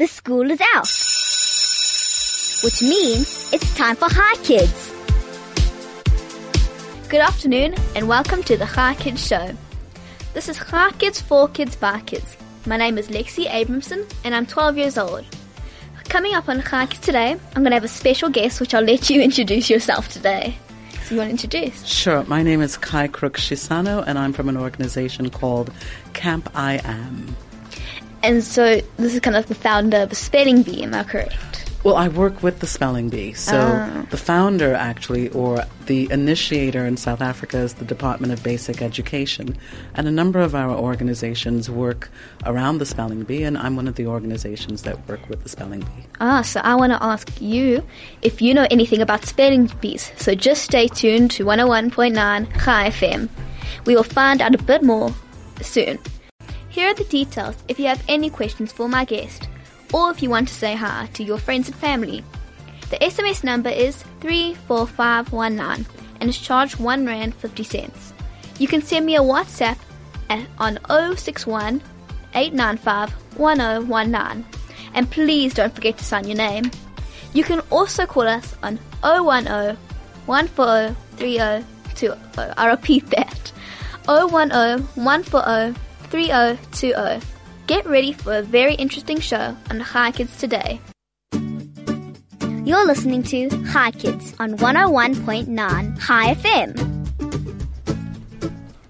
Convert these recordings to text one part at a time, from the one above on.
the school is out. Which means it's time for Hi Kids. Good afternoon and welcome to the Hi Kids Show. This is Hi Kids for Kids by Kids. My name is Lexi Abramson and I'm 12 years old. Coming up on Hi Kids today, I'm going to have a special guest which I'll let you introduce yourself today. So you want to introduce? Sure. My name is Kai Crooks Chissano and I'm from an organization called Camp I Am. And so this is kind of the founder of the Spelling Bee, am I correct? Well, I work with the Spelling Bee. So Ah. the founder, actually, or the initiator in South Africa is the Department of Basic Education. And a number of our organizations work around the Spelling Bee, and I'm one of the organizations that work with the Spelling Bee. Ah, so I want to ask you if you know anything about spelling bees. So just stay tuned to 101.9 Chai FM. We will find out a bit more soon. Here are the details if you have any questions for my guest, or if you want to say hi to your friends and family. The SMS number is 34519 and is charged 1 Rand 50 cents. You can send me a WhatsApp at, on 061 895 1019. And please don't forget to sign your name. You can also call us on 010 140 3020. I repeat that 010 140 3020. Get ready for a very interesting show on Hi Kids today. You're listening to Hi Kids on 101.9 Chai FM.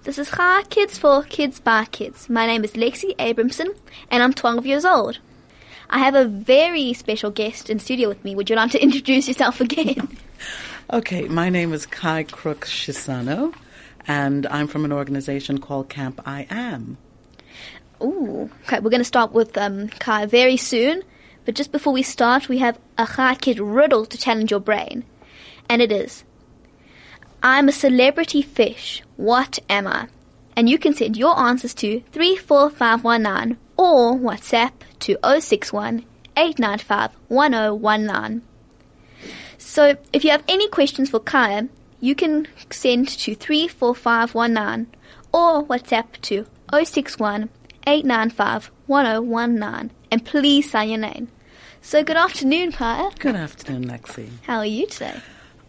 This is Hi Kids for Kids by Kids. My name is Lexi Abramson and I'm 12 years old. I have a very special guest in studio with me. Would you like to introduce yourself again? Okay, my name is Kai Crooks Chissano, and I'm from an organization called Camp I Am. Ooh, okay, we're going to start with um, Kai very soon. But just before we start, we have a Hi Kid riddle to challenge your brain. And it is I'm a celebrity fish. What am I? And you can send your answers to 34519 or WhatsApp to 061 895 1019. So if you have any questions for Kaya, you can send to 34519 or WhatsApp to 061 895 1019 and please sign your name. So good afternoon, Kaya. Good afternoon, Lexi. How are you today?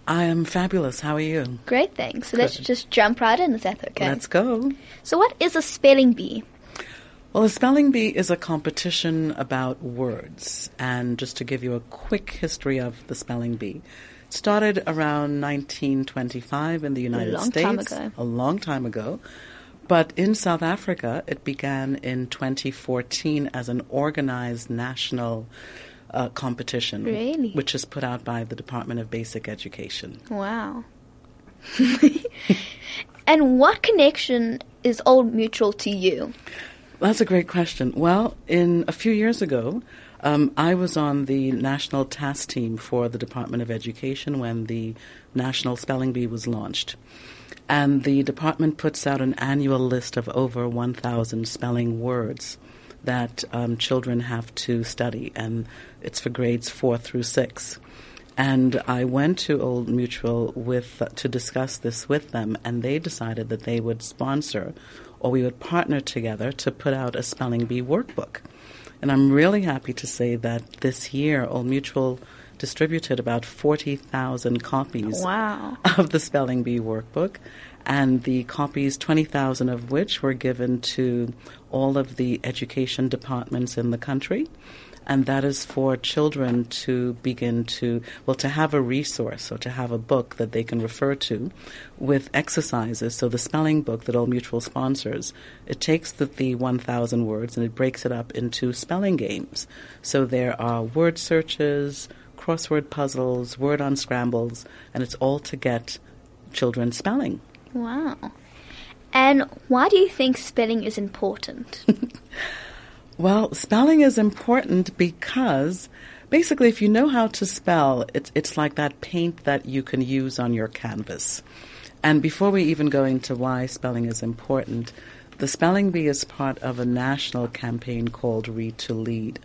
I am fabulous. How are you? Great, thanks. So let's just jump right in, is that okay? Let's go. So what is a spelling bee? Well, a spelling bee is a competition about words. And just to give you a quick history of the spelling bee, it started around 1925 in the United long States. A long time ago. But in South Africa, it began in 2014 as an organized national uh, competition. Really? Which is put out by the Department of Basic Education. Wow. and what connection is Old Mutual to you? That's a great question. Well, in a few years ago, um, I was on the national task team for the Department of Education when the National Spelling Bee was launched. And the department puts out an annual list of over 1,000 spelling words that um, children have to study, and it's for grades four through six. And I went to Old Mutual with to discuss this with them, and they decided that they would sponsor, or we would partner together to put out a spelling bee workbook. And I'm really happy to say that this year Old Mutual distributed about 40,000 copies Wow. of the spelling bee workbook, and the copies, 20,000 of which were given to all of the education departments in the country. And that is for children to begin to, well, to have a resource or to have a book that they can refer to with exercises. So the spelling book that Old Mutual sponsors, it takes the, the 1,000 words and it breaks it up into spelling games. So there are word searches, crossword puzzles, word unscrambles, and it's all to get children spelling. Wow. And why do you think spelling is important? Well, spelling is important because basically, if you know how to spell, it's, it's like that paint that you can use on your canvas. And before we even go into why spelling is important, the Spelling Bee is part of a national campaign called Read to Lead,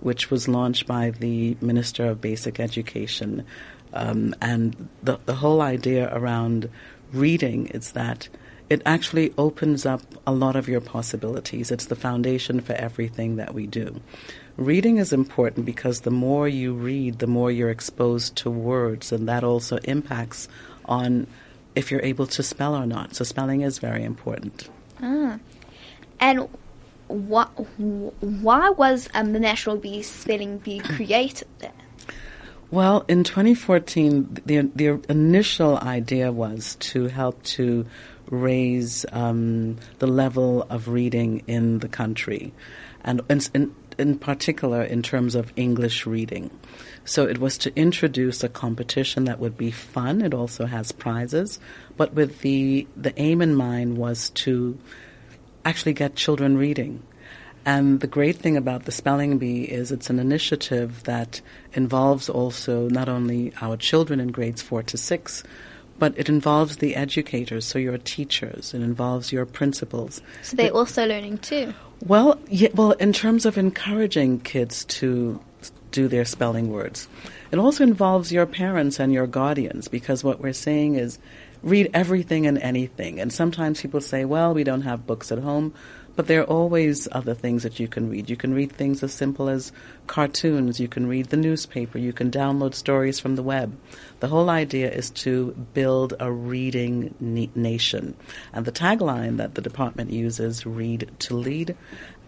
which was launched by the Minister of Basic Education. Um, and the, the whole idea around reading is that it actually opens up a lot of your possibilities. It's the foundation for everything that we do. Reading is important because the more you read, the more you're exposed to words, and that also impacts on if you're able to spell or not. So spelling is very important. Ah. And why, why was um, the National Bee Spelling Bee created then? Well, in 2014, the, the initial idea was to help to raise um, the level of reading in the country, and in, in particular in terms of English reading. So it was to introduce a competition that would be fun. It also has prizes, but with the the aim in mind was to actually get children reading. And the great thing about the Spelling Bee is it's an initiative that involves also not only our children in grades four to six, but it involves the educators, so your teachers. It involves your principals. So they're also learning too. Well, yeah, well, in terms of encouraging kids to do their spelling words, it also involves your parents and your guardians because what we're saying is read everything and anything. And sometimes people say, well, we don't have books at home. But there are always other things that you can read. You can read things as simple as cartoons, you can read the newspaper, you can download stories from the web. The whole idea is to build a reading nation. And the tagline that the department uses, read to lead,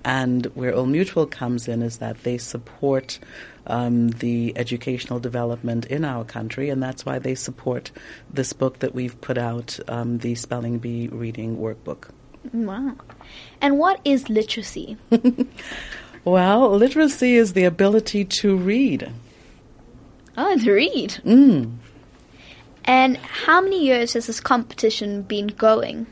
and where Old Mutual comes in is that they support um, the educational development in our country, and that's why they support this book that we've put out, um, the Spelling Bee Reading Workbook. Wow. And what is literacy? well, literacy is the ability to read. Oh, to read. Mm. And how many years has this competition been going?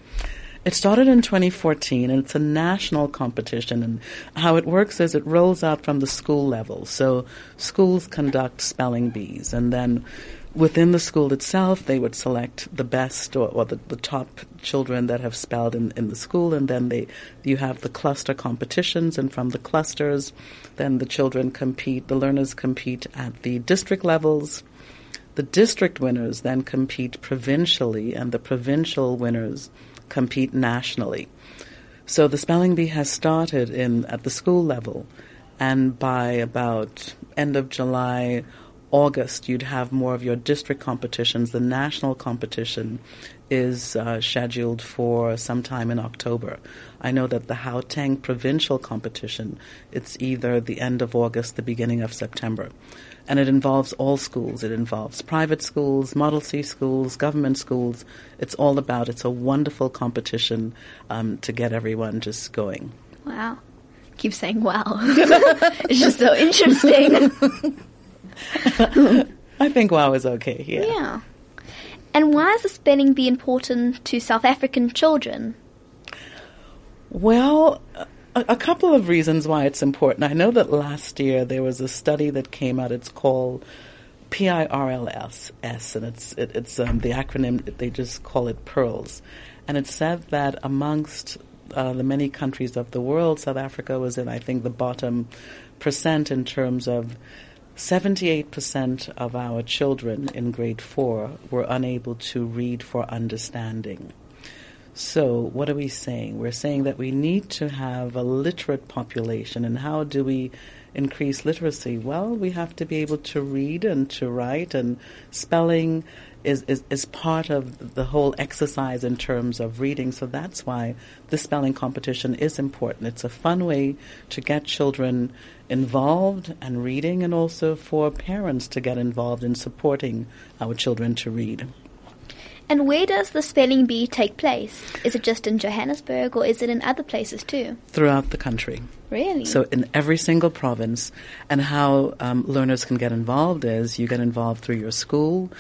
It started in 2014 and it's a national competition. And how it works is it rolls out from the school level. So schools conduct spelling bees and then within the school itself, they would select the best or, or the, the, top children that have spelled in, in the school, and then they you have the cluster competitions, and from the clusters, then the children compete, the learners compete at the district levels. The district winners then compete provincially, and the provincial winners compete nationally. So the spelling bee has started in at the school level, and by about end of July August, you'd have more of your district competitions. The national competition is uh, scheduled for sometime in October. I know that the Gauteng provincial competition, it's either the end of August, the beginning of September. And it involves all schools. It involves private schools, Model C schools, government schools. It's all about, it's a wonderful competition um, to get everyone just going. Wow. Keep saying wow. it's just so interesting. I think WoW is okay, yeah. Yeah. And why is the spelling bee important to South African children? Well, a, a, couple of reasons why it's important. I know that last year there was a study that came out. It's called PIRLS, S, and it's it, it's um, the acronym. They just call it PEARLS, and it said that amongst uh, the many countries of the world, South Africa was in I think the bottom percent in terms of 78% of our children in grade four were unable to read for understanding. So, what are we saying? We're saying that we need to have a literate population. And how do we increase literacy? Well, we have to be able to read and to write, and spelling is, is, is part of the whole exercise in terms of reading. So that's why the spelling competition is important. It's a fun way to get children involved and reading, and also for parents to get involved in supporting our children to read. And where does the spelling bee take place? Is it just in Johannesburg or is it in other places too? Throughout the country. Really? So in every single province. And how um, learners can get involved is you get involved through your school.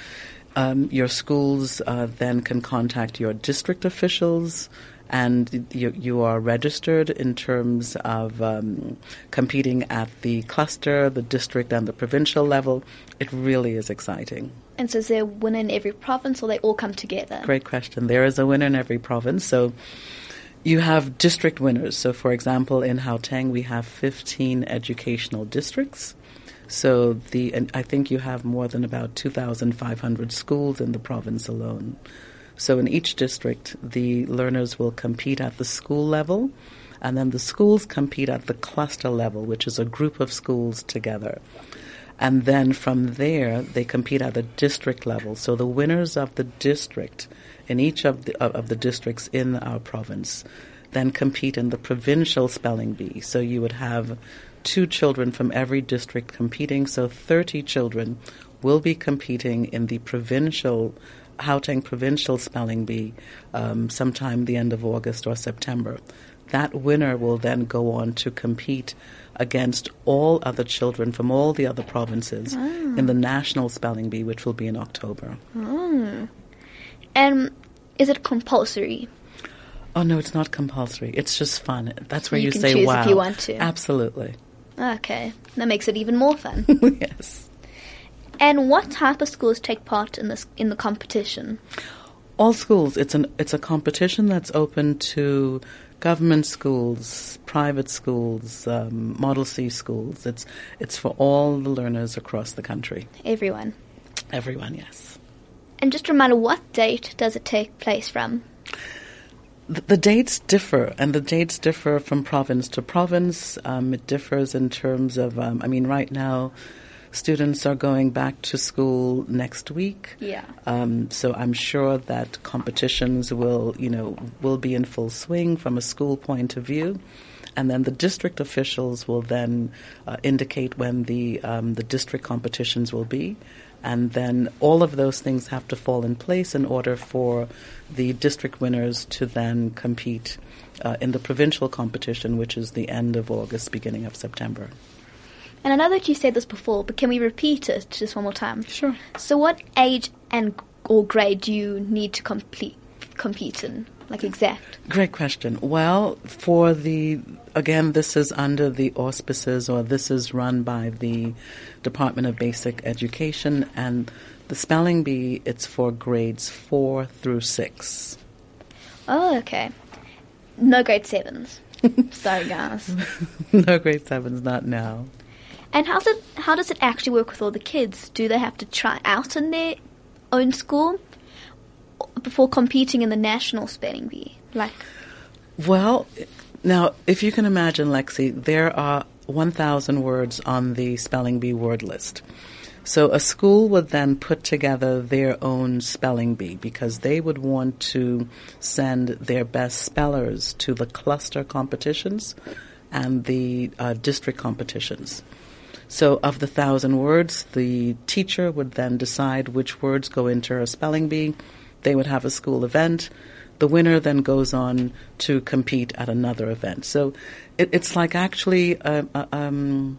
Um, your schools uh, then can contact your district officials, and you, you are registered in terms of um, competing at the cluster, the district, and the provincial level. It really is exciting. And so, is there a winner in every province, or they all come together? Great question. There is a winner in every province. So, you have district winners. So, for example, in Gauteng, we have 15 educational districts. So the I think you have more than about 2,500 schools in the province alone. So in each district, the learners will compete at the school level, and then the schools compete at the cluster level, which is a group of schools together. And then from there, they compete at the district level. So the winners of the district in each of the, of the districts in our province then compete in the provincial spelling bee. So you would have two children from every district competing. So 30 children will be competing in the provincial Gauteng provincial spelling bee um, sometime the end of August or September. That winner will then go on to compete against all other children from all the other provinces oh. in the national spelling bee, which will be in October. Oh. And is it compulsory? Oh no, it's not compulsory. It's just fun. That's where you, you, can say choose wow. if you want to. Absolutely. Okay, that makes it even more fun. yes. And what type of schools take part in this in the competition? All schools. It's an it's a competition that's open to government schools, private schools, um, Model C schools. It's it's for all the learners across the country. Everyone. Everyone, yes. And just a reminder, what date does it take place from? The, dates differ, and the dates differ from province to province. Um, it differs in terms of, um, I mean, right now, students are going back to school next week. Yeah. Um, so I'm sure that competitions will, you know, will be in full swing from a school point of view. And then the district officials will then uh, indicate when the um, the district competitions will be, and then all of those things have to fall in place in order for the district winners to then compete uh, in the provincial competition, which is the end of August, beginning of September. And I know that you said this before, but can we repeat it just one more time? Sure. So, what age and or grade do you need to complete compete in, like exact? Great question. Well, for the again, this is under the auspices, or this is run by the Department of Basic Education, and the spelling bee. It's for grades four through six. Oh, okay. No grade sevens. Sorry, guys. no grade sevens, not now. And how's it? How does it actually work with all the kids? Do they have to try out in their own school before competing in the national spelling bee? Like, well, now if you can imagine, Lexi, there are 1,000 words on the spelling bee word list. So a school would then put together their own spelling bee because they would want to send their best spellers to the cluster competitions and the uh, district competitions. So, of the thousand words, the teacher would then decide which words go into a spelling bee. They would have a school event. The winner then goes on to compete at another event. So, it, it's like actually, uh, uh, um,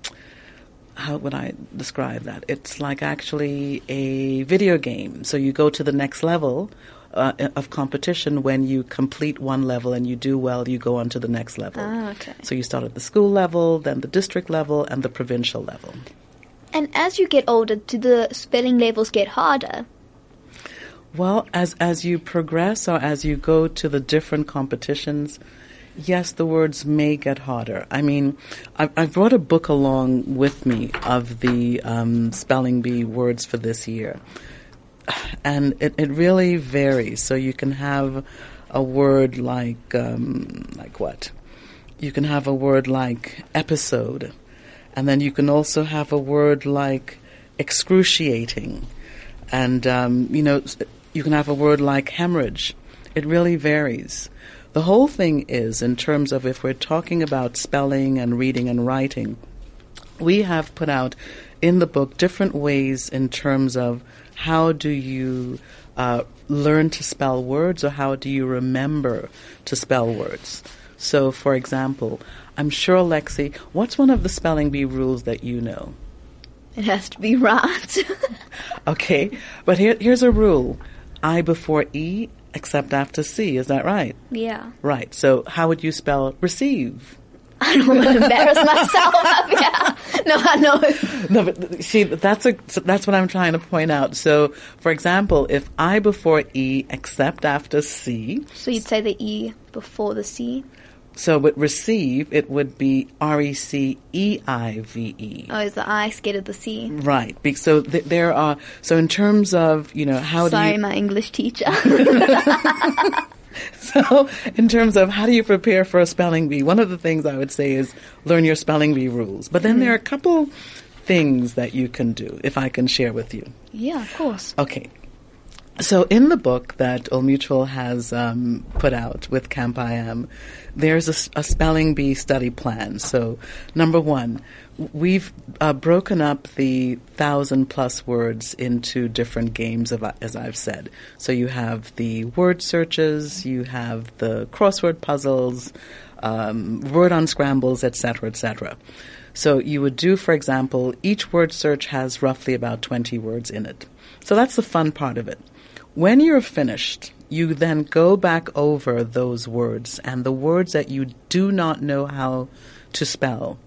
how would I describe that? It's like actually a video game. So, you go to the next level uh, of competition when you complete one level and you do well, you go on to the next level. Ah, okay. So you start at the school level, then the district level, and the provincial level. And as you get older, do the spelling levels get harder? Well, as as you progress or as you go to the different competitions, yes, the words may get harder. I mean, I, I brought a book along with me of the um, spelling bee words for this year and it, it really varies. So you can have a word like um, like what? You can have a word like episode, and then you can also have a word like excruciating, and um, you know you can have a word like hemorrhage. It really varies. The whole thing is, in terms of if we're talking about spelling and reading and writing, we have put out in the book different ways in terms of how do you uh, learn to spell words or how do you remember to spell words? So, for example, I'm sure, Lexi, what's one of the spelling bee rules that you know? It has to be right. okay, but here, here's a rule I before E except after C. Is that right? Yeah. Right. So, how would you spell receive? I don't want to embarrass myself. yeah. No, I know. No, but see, that's a that's what I'm trying to point out. So, for example, if I before E except after C. So you'd say the E before the C. So with receive, it would be R E C E I V E. Oh, is the I scared of the C? Right. So th- there are. So in terms of you know how Sorry, do you my English teacher. so in terms of how do you prepare for a spelling bee, one of the things I would say is learn your spelling bee rules. But then there mm-hmm. are a couple things that you can do if I can share with you. yeah, of course. Okay. So in the book that Old Mutual has um, put out with Camp I Am, there's a spelling bee study plan. So number one, we've uh, broken up the thousand plus words into different games, of, as I've said. So you have the word searches, you have the crossword puzzles, um, word unscrambles, etc., etc. So you would do, for example, each word search has roughly about 20 words in it. So that's the fun part of it. When you're finished, you then go back over those words and the words that you do not know how to spell.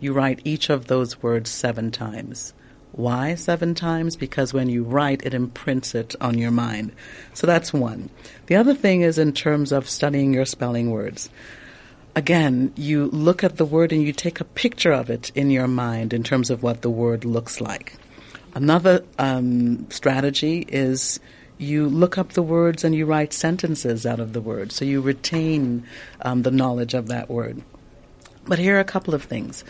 You write each of those words seven times. Why seven times? Because when you write, it imprints it on your mind. So that's one. The other thing is in terms of studying your spelling words again, you look at the word and you take a picture of it in your mind in terms of what the word looks like. Another um, strategy is you look up the words and you write sentences out of the word, so you retain um, the knowledge of that word. But here are a couple of things.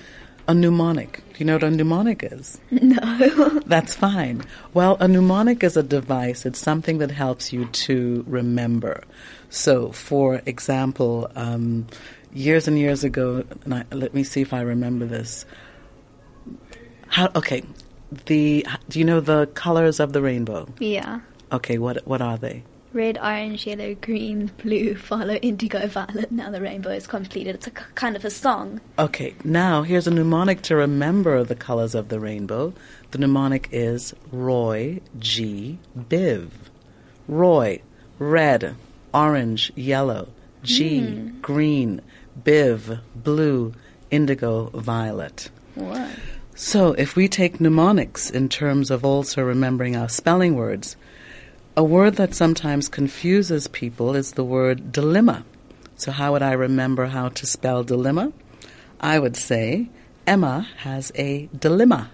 A mnemonic. Do you know what a mnemonic is? No. That's fine. Well, a mnemonic is a device. It's something that helps you to remember. So, for example, um, years and years ago, and I, let me see if I remember this. How? Okay, the do you know the colors of the rainbow? yeah. Okay, what what are they? Red, orange, yellow, green, blue, follow, indigo, violet. Now the rainbow is completed. It's a kind of a song. Okay, now here's a mnemonic to remember the colors of the rainbow. The mnemonic is Roy G. Biv. Roy, red, orange, yellow. G, hmm. green. Biv, blue, indigo, violet. What? So if we take mnemonics in terms of also remembering our spelling words, a word that sometimes confuses people is the word dilemma. So how would I remember how to spell dilemma? I would say Emma has a dilemma.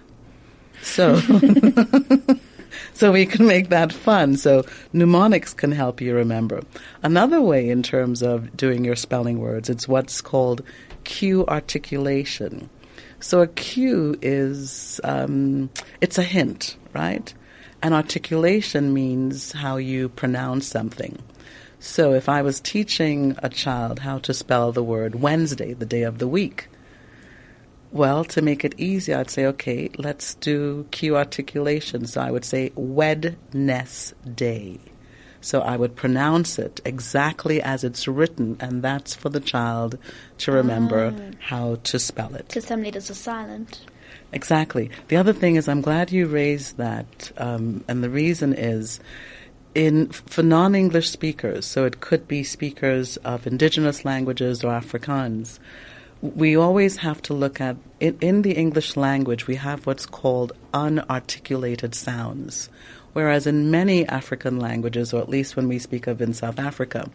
So so we can make that fun. So mnemonics can help you remember. Another way in terms of doing your spelling words, it's what's called cue articulation. So a cue is um, it's a hint, right? And articulation means how you pronounce something. So if I was teaching a child how to spell the word Wednesday, the day of the week, well, to make it easy, I'd say, okay, let's do cue articulation. So I would say Wednesday. So I would pronounce it exactly as it's written, and that's for the child to remember ah. how to spell it. Because some letters are silent. Exactly. The other thing is, I'm glad you raised that, um, and the reason is, in for non-English speakers, so it could be speakers of indigenous languages or Afrikaans. We always have to look at in, in the English language. We have what's called unarticulated sounds, whereas in many African languages, or at least when we speak of in South Africa,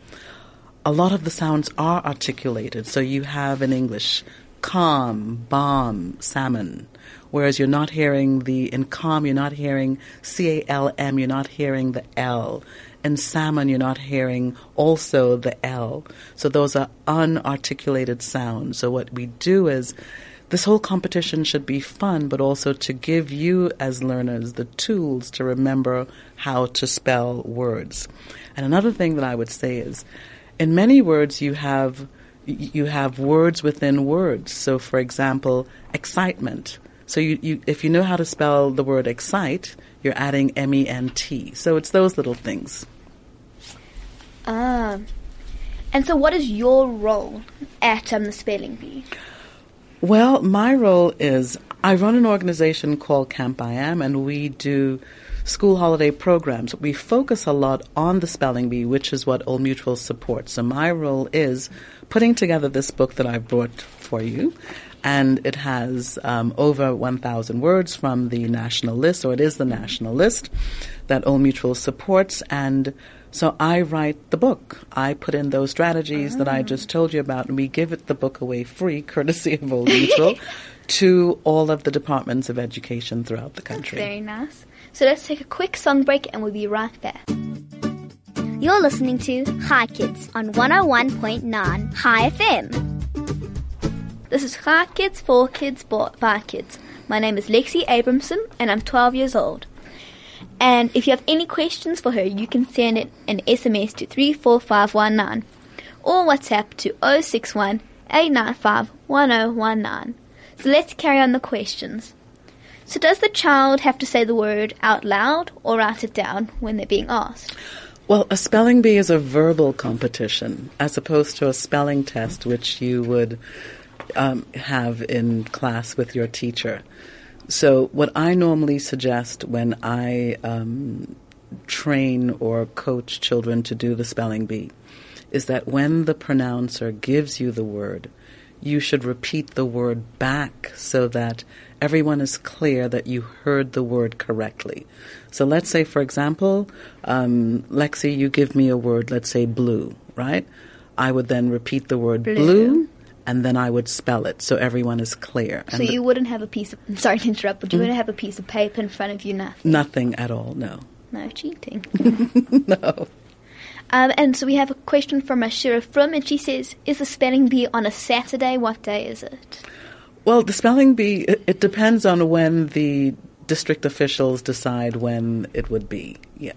a lot of the sounds are articulated. So you have in English calm, bomb, salmon. Whereas you're not hearing the, in calm, you're not hearing C A L M, you're not hearing the L. In salmon, you're not hearing also the L. So those are unarticulated sounds. So what we do is, this whole competition should be fun, but also to give you as learners the tools to remember how to spell words. And another thing that I would say is, in many words, you have you have words within words. So, for example, excitement. So, you, you if you know how to spell the word excite, you're adding M E N T. So, it's those little things. Ah. And so, what is your role at um, the spelling bee? Well, my role is I run an organization called Camp I Am, and we do school holiday programs. We focus a lot on the spelling bee, which is what Old Mutual supports. So my role is putting together this book that I've brought for you. And it has um, over 1,000 words from the national list, or it is the national list that Old Mutual supports. And So I write the book. I put in those strategies that I just told you about, and we give it the book away free, courtesy of Old Mutual, to all of the departments of education throughout the country. Very nice. So let's take a quick song break and we'll be right back. You're listening to Hi Kids on 101.9 Chai FM. This is Hi Kids, for Kids, by Kids. My name is Lexi Abramson and I'm 12 years old. And if you have any questions for her, you can send it an SMS to 34519 or WhatsApp to 061 895 1019. So let's carry on the questions. So does the child have to say the word out loud or write it down when they're being asked? Well, a spelling bee is a verbal competition as opposed to a spelling test, which you would um, have in class with your teacher. So, what I normally suggest when I um, train or coach children to do the spelling bee is that when the pronouncer gives you the word, you should repeat the word back so that everyone is clear that you heard the word correctly. So let's say, for example, um, Lexi, you give me a word, let's say blue, right? I would then repeat the word blue, blue and then I would spell it so everyone is clear. So you wouldn't have a piece of, sorry to interrupt, but you mm wouldn't have a piece of paper in front of you, nothing? Nothing at all, no. No cheating. no. Um, and so we have a question from Ashira Frum, and she says, Is the spelling bee on a Saturday? What day is it? Well, the spelling bee, it, it, depends on when the district officials decide when it would be. Yeah.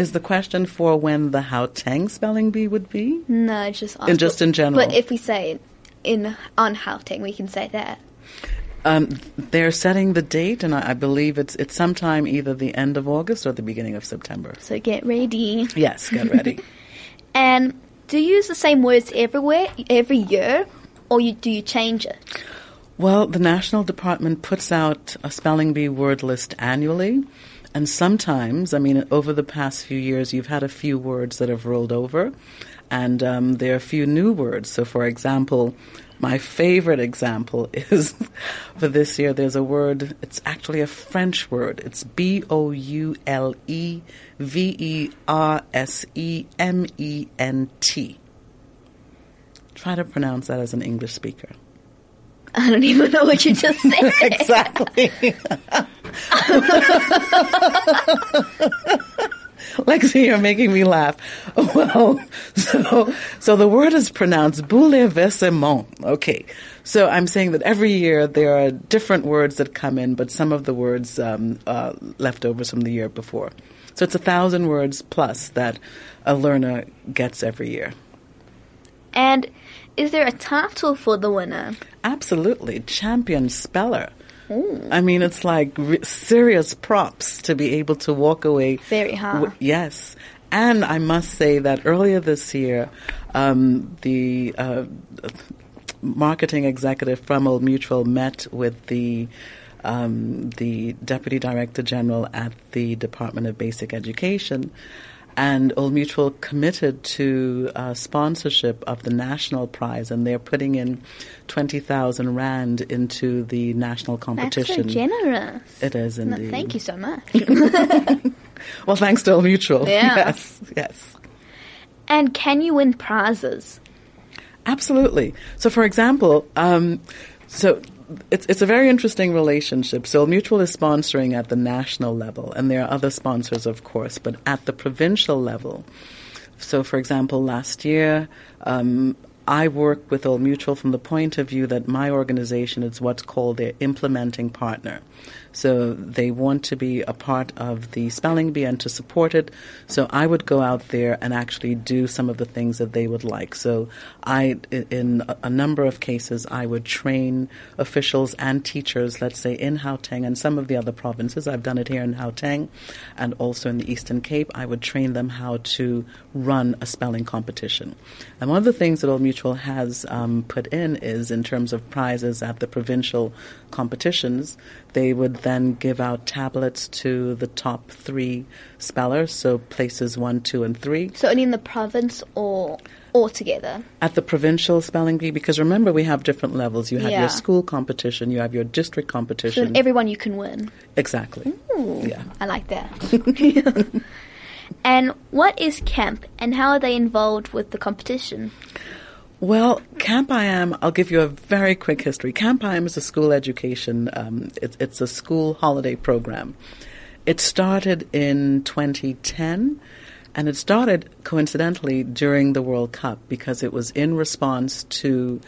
Is the question for when the Gauteng spelling bee would be? No, just in just in general. But if we say in on Gauteng, we can say that. Um, they're setting the date, and I, I, believe it's it's sometime either the end of August or the beginning of September. So get ready. Yes, get ready. and do you use the same words everywhere every year, or you, do you change it? Well, the National Department puts out a spelling bee word list annually. And sometimes, I mean, over the past few years, you've had a few words that have rolled over, and um, there are a few new words. So, for example, my favorite example is for this year, there's a word, it's actually a French word. It's B O U L E V E R S E M E N T. Try to pronounce that as an English speaker. I don't even know what you just said. exactly. Lexi, you're making me laugh. Well, so so the word is pronounced bouleversement. Okay, so I'm saying that every year there are different words that come in, but some of the words um, uh, leftovers from the year before. So it's a thousand words plus that a learner gets every year. And is there a title for the winner? Absolutely, champion speller. I mean, it's like re- serious props to be able to walk away. Very hard. W- yes. And I must say that earlier this year, um, the uh, marketing executive from Old Mutual met with the um, the deputy director general at the Department of Basic Education and Old Mutual committed to uh, sponsorship of the national prize, and they're putting in twenty thousand rand into the national competition. That's so generous. It is indeed. No, thank you so much. well, thanks to Old Mutual. Yeah. Yes, yes. And can you win prizes? Absolutely. So, for example, um, so it's it's a very interesting relationship. So Mutual is sponsoring at the national level, and there are other sponsors, of course, but at the provincial level. So, for example, last year, um, I work with Old Mutual from the point of view that my organization is what's called their implementing partner. So they want to be a part of the spelling bee and to support it. So I would go out there and actually do some of the things that they would like. So I, in a number of cases, I would train officials and teachers, let's say in Gauteng and some of the other provinces. I've done it here in Gauteng and also in the Eastern Cape. I would train them how to run a spelling competition. And one of the things that Old Mutual has um, put in is in terms of prizes at the provincial competitions, they would then give out tablets to the top three spellers, so places one, two, and three. So only in the province or altogether? At the provincial spelling bee, because remember we have different levels. You have yeah. your school competition, you have your district competition. So everyone you can win. Exactly. Ooh, yeah. I like that. And what is camp and how are they involved with the competition? Well, Camp I Am, I'll give you a very quick history. Camp I Am is a school education, um, it, it's a school holiday program. It started in 2010, and it started coincidentally during the World Cup because it was in response to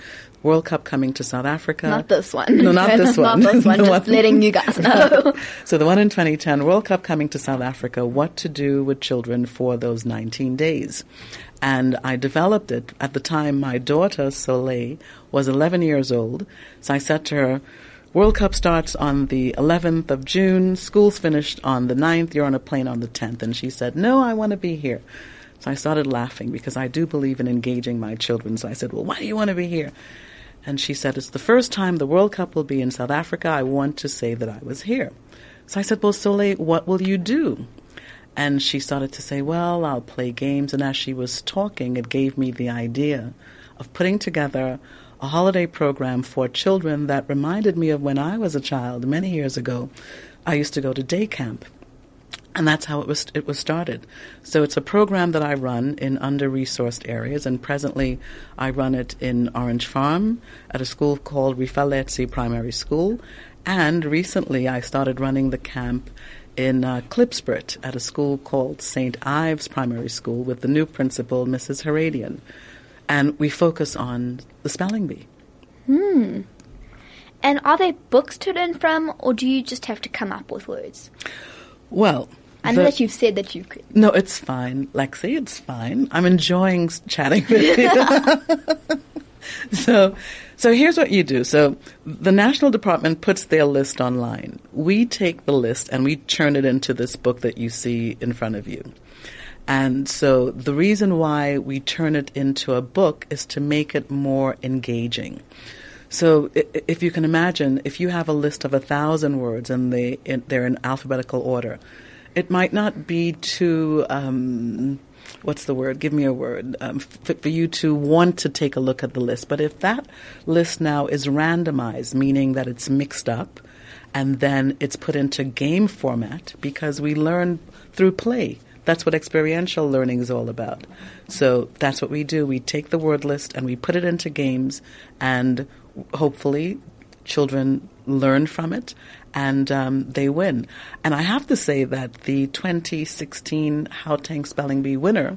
World Cup coming to South Africa. Not this one. No, not this one. not this one, just one- letting you guys know. So the one in 2010, World Cup coming to South Africa, what to do with children for those 19 days. And I developed it. At the time, my daughter, Soleil, was 11 years old. So I said to her, World Cup starts on the 11th of June. School's finished on the 9th. You're on a plane on the 10th. And she said, no, I want to be here. So I started laughing because I do believe in engaging my children. So I said, well, why do you want to be here? And she said, It's the first time the World Cup will be in South Africa. I want to say that I was here. So I said, Well, Soleil, what will you do? And she started to say, Well, I'll play games. And as she was talking, it gave me the idea of putting together a holiday program for children that reminded me of when I was a child many years ago. I used to go to day camp and that's how it was it was started. So it's a program that I run in under-resourced areas, and presently I run it in Orange Farm at a school called Rifalezzi Primary School, and recently I started running the camp in uh, at a school called St. Ives Primary School with the new principal, Mrs. Heradian, and we focus on the spelling bee. Hmm. And are there books to learn from, or do you just have to come up with words? Well. I know that you've said that you could. No, it's fine, Lexi. It's fine. I'm enjoying chatting with you. so, so here's what you do. So, the National Department puts their list online. We take the list and we turn it into this book that you see in front of you. And so, the reason why we turn it into a book is to make it more engaging. So, if you can imagine, if you have a list of a thousand words and they, they're in alphabetical order, it might not be too. Um, what's the word? Give me a word um, f- for you to want to take a look at the list. But if that list now is randomized, meaning that it's mixed up, and then it's put into game format because we learn through play. That's what experiential learning is all about. So that's what we do. We take the word list and we put it into games, and hopefully, children learn from it and um, they win. And I have to say that the 2016 Gauteng Spelling Bee winner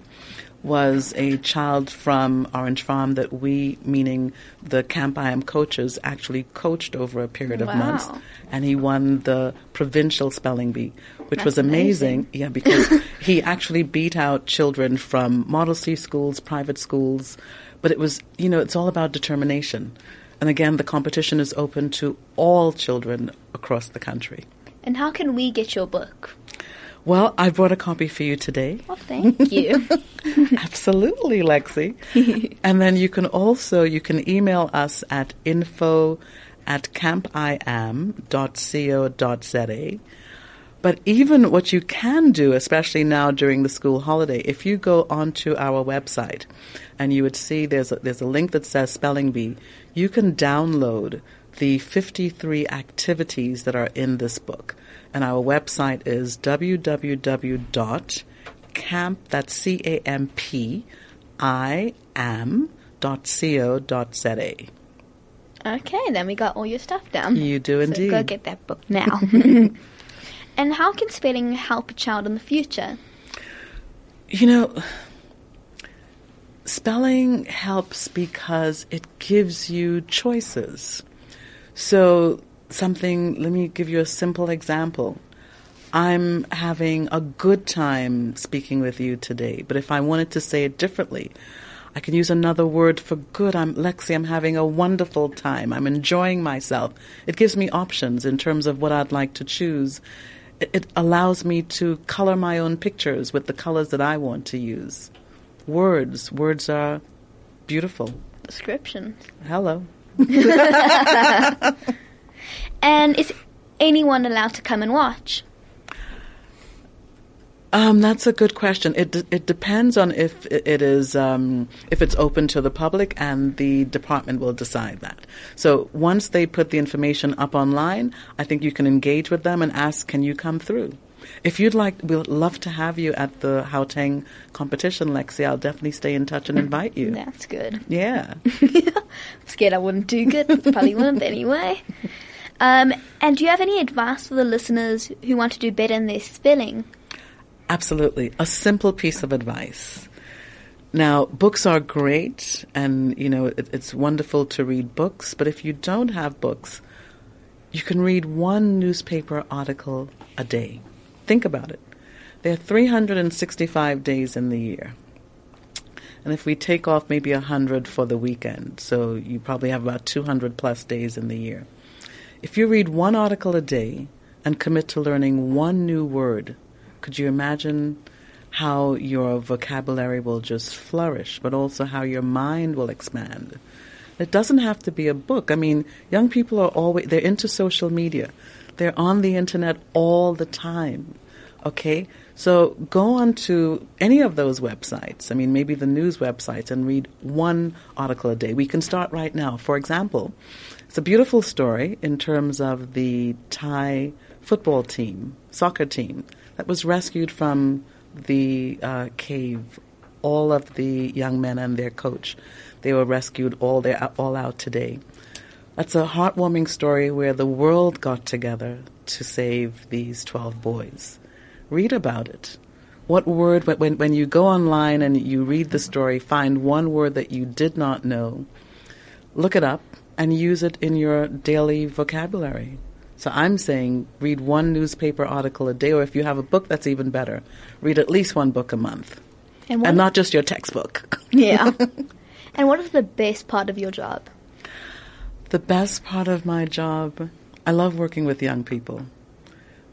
was a child from Orange Farm that we, meaning the Camp I Am coaches, actually coached over a period of months. And he won the provincial spelling bee, which was amazing. amazing. Yeah, because he actually beat out children from Model C schools, private schools. But it was, you know, it's all about determination. And again, the competition is open to all children across the country. And how can we get your book? Well, I brought a copy for you today. Well, thank you. Absolutely, Lexi. and then you can also you can email us at info at campiam.co.za. But even what you can do, especially now during the school holiday, if you go onto our website and you would see there's a, there's a link that says Spelling Bee, you can download the 53 activities that are in this book. And our website is www.camp, that's C-A-M-P, I am dot co dot za. okay, then we got all your stuff down. You do So go get that book now. and how can spelling help a child in the future? You know, spelling helps because it gives you choices. So, something, let me give you a simple example. I'm having a good time speaking with you today, but if I wanted to say it differently, I can use another word for good. I'm Lexi, I'm having a wonderful time. I'm enjoying myself. It gives me options in terms of what I'd like to choose. It, allows me to color my own pictures with the colors that I want to use. Words, words are beautiful. Description. Hello. And is anyone allowed to come and watch? Um, that's a good question. It de- it depends on if it is um, if it's open to the public, and the department will decide that. So once they put the information up online, I think you can engage with them and ask, "Can you come through?" if you'd like, we'd love to have you at the Gauteng competition, Lexi. I'll definitely stay in touch and invite you. That's good. Yeah. I'm Scared I wouldn't do good. Probably wouldn't anyway. Um, and do you have any advice for the listeners who want to do better in their spelling? Absolutely. A simple piece of advice. Now, books are great, and you know it, it's wonderful to read books. But if you don't have books, you can read one newspaper article a day. Think about it. There are 365 days in the year. And if we take off maybe 100 for the weekend, so you probably have about 200 plus days in the year. If you read one article a day and commit to learning one new word, could you imagine how your vocabulary will just flourish, but also how your mind will expand? It doesn't have to be a book. I mean, young people are always, they're into social media. They're on the internet all the time. Okay? So go on to any of those websites. I mean, maybe the news websites and read one article a day. We can start right now. For example, it's a beautiful story in terms of the Thai football team, soccer team, that was rescued from the uh, cave. All of the young men and their coach. They were rescued all all out today. That's a heartwarming story where the world got together to save these 12 boys. Read about it. What word, when, when you go online and you read the story, find one word that you did not know, look it up and use it in your daily vocabulary. So I'm saying read one newspaper article a day, or if you have a book, that's even better. Read at least one book a month. And, and not just your textbook. Yeah. And what is the best part of your job? The best part of my job, I love working with young people.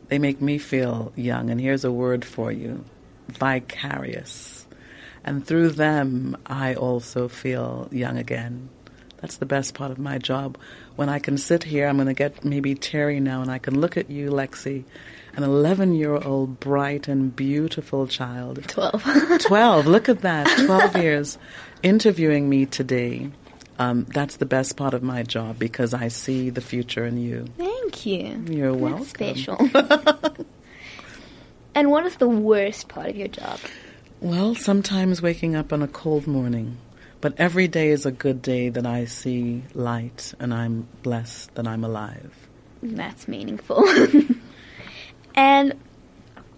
They make me feel young, and here's a word for you vicarious. And through them, I also feel young again. That's the best part of my job. When I can sit here, I'm going to get maybe Terry now, and I can look at you, Lexi, an 11 year old bright and beautiful child. 12. 12, look at that, 12 years interviewing me today, um, that's the best part of my job because I see the future in you. Thank you. You're That's welcome. special. and what is the worst part of your job? Well, sometimes waking up on a cold morning, but every day is a good day that I see light and I'm blessed that I'm alive. That's meaningful. and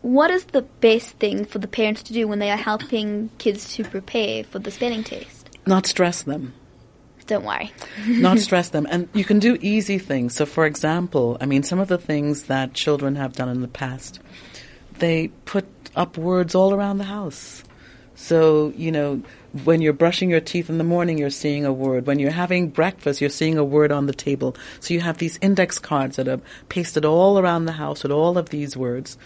what is the best thing for the parents to do when they are helping kids to prepare for the spelling test? Not stress them. Don't worry. Not stress them. And you can do easy things. So, for example, I mean, some of the things that children have done in the past, they put up words all around the house. So, you know, when you're brushing your teeth in the morning, you're seeing a word. When you're having breakfast, you're seeing a word on the table. So you have these index cards that are pasted all around the house with all of these words.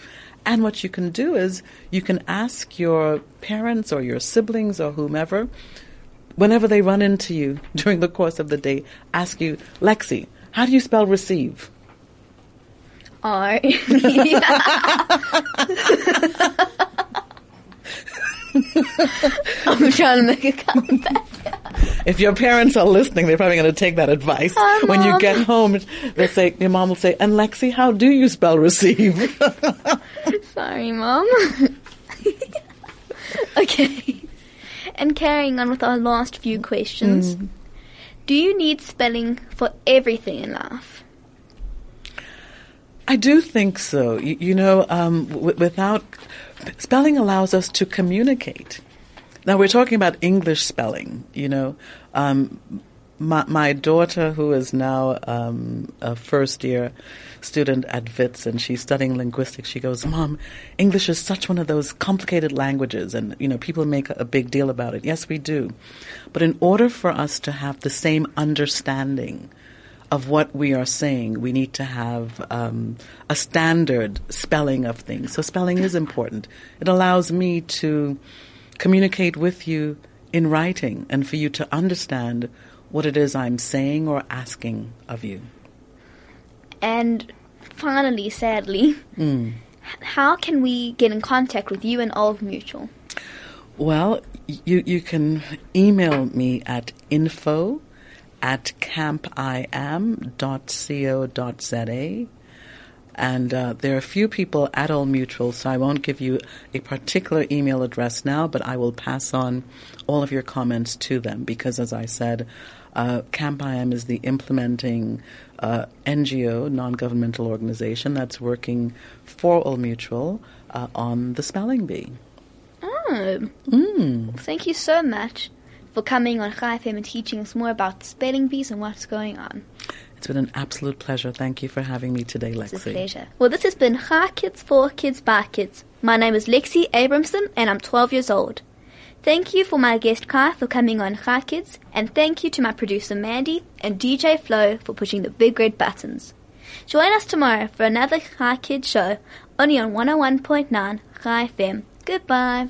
And what you can do is you can ask your parents or your siblings or whomever, whenever they run into you during the course of the day, ask you, Lexi, how do you spell receive? R. I'm trying to make a comeback. If your parents are listening, they're probably going to take that advice. Hi, when you get home, they say, your mom will say, and Lexi, how do you spell receive? Sorry, Mom. okay. And carrying on with our last few questions. Do you need spelling for everything in life? I do think so. You, you know, um, w- without spelling allows us to communicate. Now we're talking about English spelling. You know, um, my, my daughter, who is now um, a first year student at Wits, and she's studying linguistics. She goes, "Mom, English is such one of those complicated languages, and you know, people make a big deal about it. Yes, we do, but in order for us to have the same understanding." Of what we are saying. We need to have um, a standard spelling of things. So spelling is important. It allows me to communicate with you in writing and for you to understand what it is I'm saying or asking of you. And finally, sadly, h- how can we get in contact with you and Old Mutual? Well, you, you can email me at info at campiam.co.za And uh, there are a few people at Old Mutual, so I won't give you a particular email address now, but I will pass on all of your comments to them because, as I said, uh, Camp IM is the implementing uh, NGO, non governmental organization, that's working for Old Mutual uh, on the spelling bee. Oh, Mm. thank you so much for coming on Chai FM and teaching us more about spelling bees and what's going on. It's been an absolute pleasure. Thank you for having me today, Lexi. It's a pleasure. Well, this has been Chai Kids for Kids by Kids. My name is Lexi Abramson and I'm 12 years old. Thank you for my guest Kai for coming on Chai Kids, and thank you to my producer Mandy and DJ Flo for pushing the big red buttons. Join us tomorrow for another Chai Kids show, only on 101.9 Chai FM. Goodbye.